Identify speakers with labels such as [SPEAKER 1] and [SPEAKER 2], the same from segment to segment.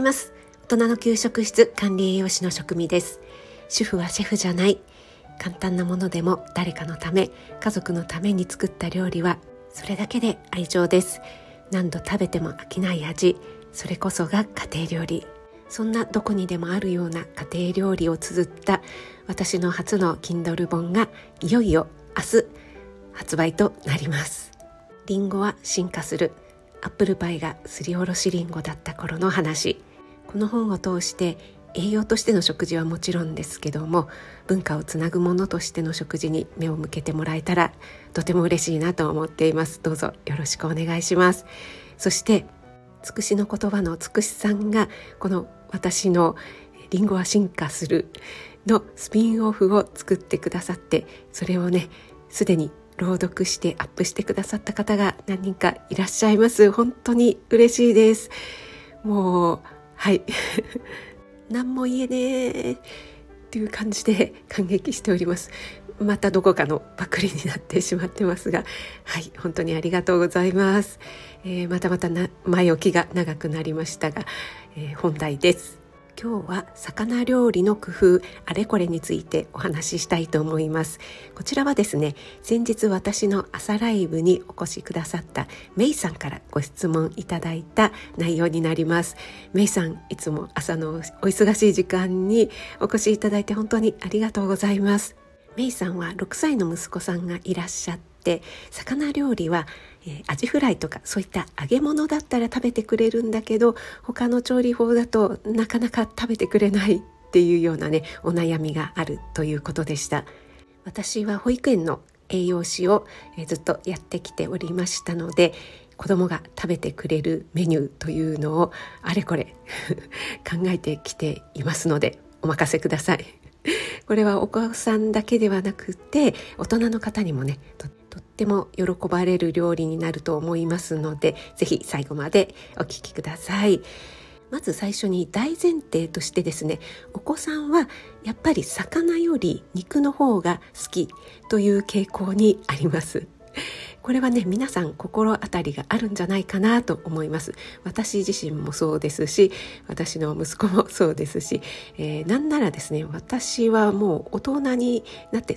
[SPEAKER 1] います。大人の給食室管理栄養士の職味です。主婦はシェフじゃない。簡単なものでも誰かのため家族のために作った料理はそれだけで愛情です。何度食べても飽きない味それこそが家庭料理。そんなどこにでもあるような家庭料理を綴った私の初の Kindle 本がいよいよ明日発売となります。リンゴは進化する。アップルパイがすりおろしリンゴだった頃の話。この本を通して栄養としての食事はもちろんですけども文化をつなぐものとしての食事に目を向けてもらえたらとても嬉しいなと思っています。どうぞよろしくお願いします。そしてつくしの言葉のつくしさんがこの私のリンゴは進化するのスピンオフを作ってくださってそれをねすでに朗読してアップしてくださった方が何人かいらっしゃいます。本当に嬉しいです。もうはい。何も言えねえ。っていう感じで感激しております。またどこかのパクリになってしまってますが。はい。本当にありがとうございます、えー、またまた前置きが長くなりましたが、えー、本題です。今日は魚料理の工夫あれこれについてお話ししたいと思います。こちらはですね先日私の朝ライブにお越しくださったメイさんからご質問いただいた内容になります。メイさんいつも朝のお忙しい時間にお越しいただいて本当にありがとうございます。メイさんは6歳の息子さんがいらっしゃって魚料理はえー、アジフライとかそういった揚げ物だったら食べてくれるんだけど他の調理法だとなかなか食べてくれないっていうようなねお悩みがあるということでした。私は保育園の栄養士を、えー、ずっとやってきておりましたので子供が食べてくれるメニューというのをあれこれ 考えてきていますのでお任せください。これはお子さんだけではなくて大人の方にもねとっても喜ばれる料理になると思いますので是非最後までお聴きください。まず最初に大前提としてですねお子さんはやっぱり魚より肉の方が好きという傾向にあります。これはね皆さん心当たりがあるんじゃないかなと思います。私自身もそうですし私の息子もそうですし、えー、なんならですね私はもう大人になって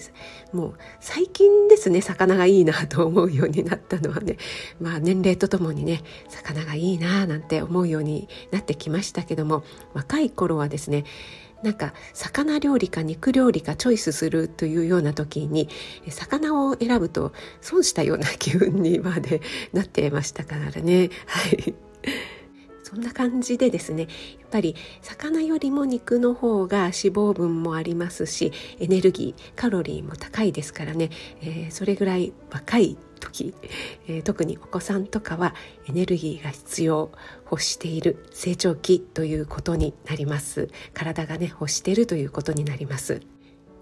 [SPEAKER 1] もう最近ですね魚がいいなと思うようになったのはねまあ年齢とともにね魚がいいななんて思うようになってきましたけども若い頃はですねなんか魚料理か肉料理かチョイスするというような時に魚を選ぶと損したような気分にまでなってましたからね。はいそんな感じでですねやっぱり魚よりも肉の方が脂肪分もありますしエネルギーカロリーも高いですからね、えー、それぐらい若い時、えー、特にお子さんとかはエネルギーが必要欲している成長期ということになります。体がね欲しているということになります。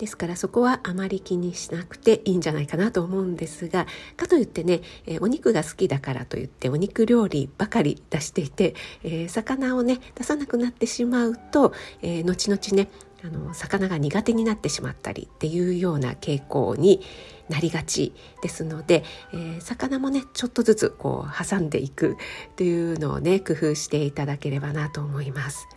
[SPEAKER 1] ですからそこはあまり気にしなくていいんじゃないかなと思うんですがかといってね、え、お肉が好きだからといってお肉料理ばかり出していて、え、魚をね出さなくなってしまうと、え、後々ねあの魚が苦手になってしまったりっていうような傾向になりがちですので、えー、魚もねちょっとずつこう挟んでいくというのをね工夫していただければなと思います。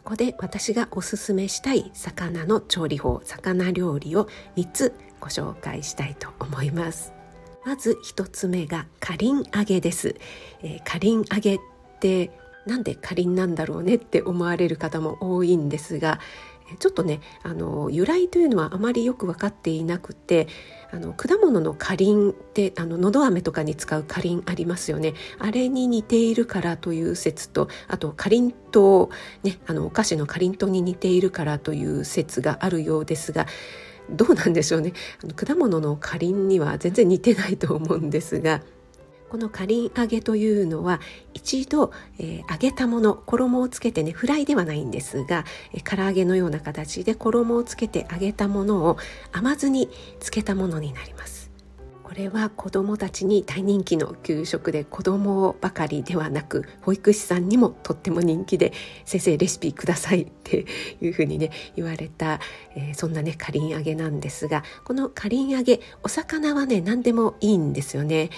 [SPEAKER 1] そこで私がおすすめしたい魚の調理法魚料理を3つご紹介したいと思います。まず1つ目がかりん揚げです、えー、かりん揚げってなんでかりんなんだろうねって思われる方も多いんですがちょっとねあの由来というのはあまりよく分かっていなくてあの果物のかりんってあののど飴とかに使うかりんありますよねあれに似ているからという説とあとかりんとう、ね、あのお菓子のかりんとうに似ているからという説があるようですがどうなんでしょうね果物のかりんには全然似てないと思うんですが。このかりん揚げというのは一度、えー、揚げたもの衣をつけてねフライではないんですが、えー、唐揚げのような形で衣をつけて揚げたものを甘酢につけたものになります。これは子どもたちに大人気の給食で子どもばかりではなく保育士さんにもとっても人気で先生レシピくださいっていうふうにね言われた、えー、そんなねかりん揚げなんですがこのかりん揚げお魚はね何でもいいんですよね、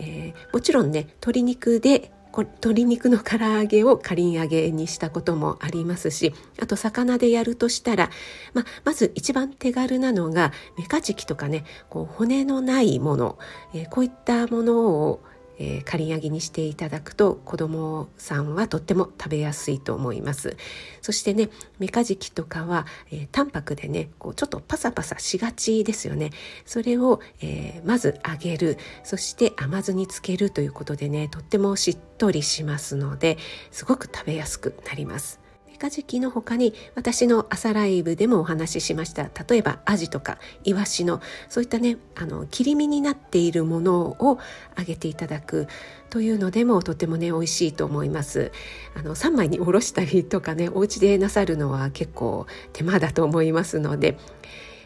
[SPEAKER 1] えー、もちろんね鶏肉で鶏肉の唐揚げをかりん揚げにしたこともありますしあと魚でやるとしたら、まあ、まず一番手軽なのがメカジキとかねこう骨のないもの、えー、こういったものをえー、刈り上げにしていただくと子どもさんはとっても食べやすいと思います。そしてねメカジキとかは、えー、淡白でねこうちょっとパサパサしがちですよね。それを、えー、まず揚げる。そして甘酢につけるということでねとってもしっとりしますのですごく食べやすくなります。カジキの他に私の朝ライブでもお話ししました。例えばアジとかイワシのそういったねあの切り身になっているものを揚げていただく。というのでもとてもね美味しいと思います。あの3枚におろしたりとかねお家でなさるのは結構手間だと思いますので。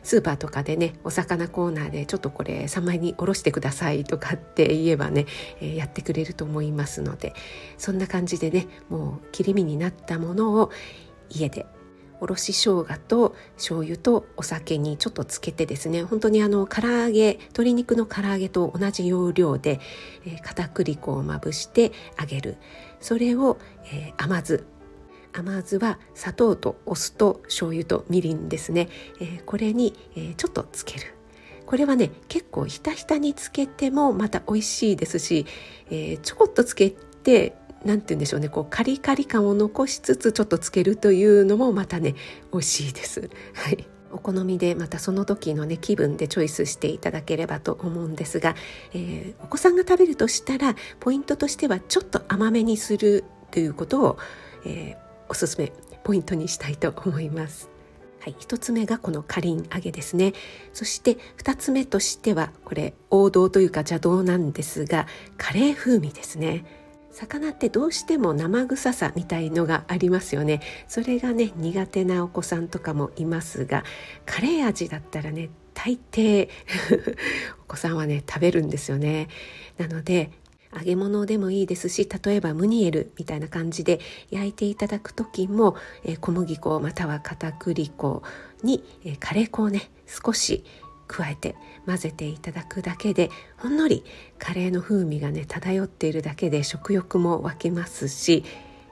[SPEAKER 1] スーパーとかでねお魚コーナーでちょっとこれ3枚におろしてくださいとかって言えばね、えー、やってくれると思いますのでそんな感じでねもう切り身になったものを家でおろし生姜と醤油とお酒にちょっとつけてですね本当にあの唐揚げ鶏肉の唐揚げと同じ要領で、えー、片栗粉をまぶして揚げる。それを、えー、甘酢甘酢は砂糖とお酢と醤油とみりんですね、えー、これに、えー、ちょっとつける。これはね結構ひたひたにつけてもまた美味しいですし、えー、ちょこっとつけて何て言うんでしょうねこうカリカリ感を残しつつちょっとつけるというのもまたね美味しいです。はい。お好みでまたその時のね気分でチョイスしていただければと思うんですが、えー、お子さんが食べるとしたらポイントとしてはちょっと甘めにするということを、えー、おすすめポイントにしたいと思います。はい、1つ目がこのかりん揚げですね。そして2つ目としてはこれ王道というか邪道なんですがカレー風味ですね。魚ってどうしても生臭さみたいのがありますよね。それがね苦手なお子さんとかもいますがカレー味だったらね大抵 お子さんはね食べるんですよね。なので揚げ物でもいいですし例えばムニエルみたいな感じで焼いていただく時も、え小麦粉または片栗粉に、えカレー粉をね少し加えて混ぜていただくだけでほんのりカレーの風味がね漂っているだけで食欲も湧きますし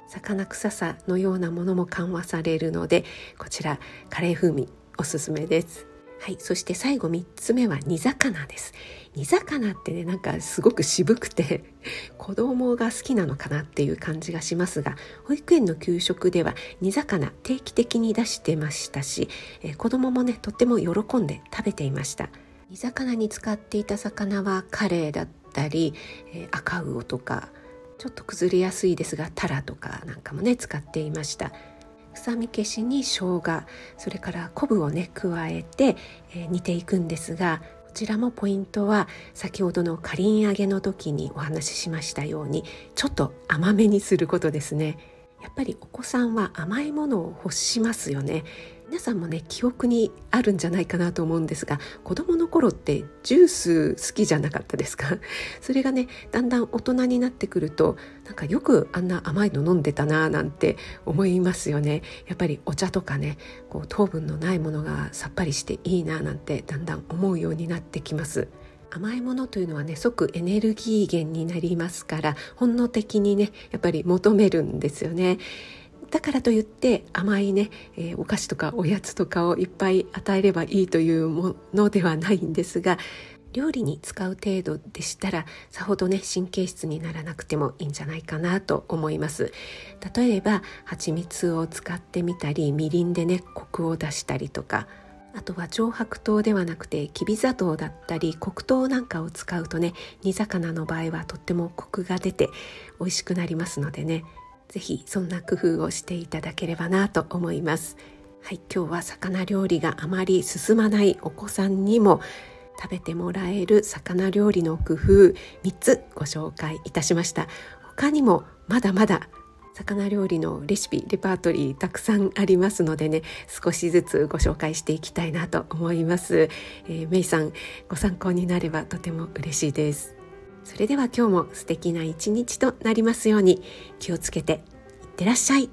[SPEAKER 1] 魚臭さのようなものも緩和されるのでこちらカレー風味おすすめです。はい、そして最後3つ目は煮魚です。煮魚ってねなんかすごく渋くて 子供が好きなのかなっていう感じがしますが保育園の給食では煮魚定期的に出してましたし、え、子供もねとっても喜んで食べていました。煮魚に使っていた魚はカレイだったり、えー、赤魚とかちょっと崩れやすいですがタラとかなんかもね使っていました。臭み消しに生姜それから昆布をね加えて、えー、煮ていくんですがこちらもポイントは先ほどのかりん揚げの時にお話ししましたようにちょっと甘めにすることですね。やっぱりお子さんは甘いものを欲しますよね。皆さんもね記憶にあるんじゃないかなと思うんですが子どもの頃ってジュース好きじゃなかったですか？それがねだんだん大人になってくるとなんかよくあんな甘いの飲んでたななんて思いますよね。やっぱりお茶とかねこう糖分のないものがさっぱりしていいななんてだんだん思うようになってきます。甘いものというのはね即エネルギー源になりますから本能的にねやっぱり求めるんですよね。だからといって甘いね、えー、お菓子とかおやつとかをいっぱい与えればいいというものではないんですが料理に使う程度でしたらさほどね神経質にならなくてもいいんじゃないかなと思います。例えば蜂蜜を使ってみたりみりんでねコクを出したりとかあとは上白糖ではなくてきび砂糖だったり黒糖なんかを使うとね煮魚の場合はとってもコクが出て美味しくなりますのでね。ぜひそんな工夫をしていただければなと思います。はい、今日は魚料理があまり進まないお子さんにも食べてもらえる魚料理の工夫3つご紹介いたしました。他にもまだまだ魚料理のレシピレパートリーたくさんありますのでね少しずつご紹介していきたいなと思います、えー、メイさんご参考になればとても嬉しいです。それでは今日も素敵な一日となりますように気をつけていってらっしゃい。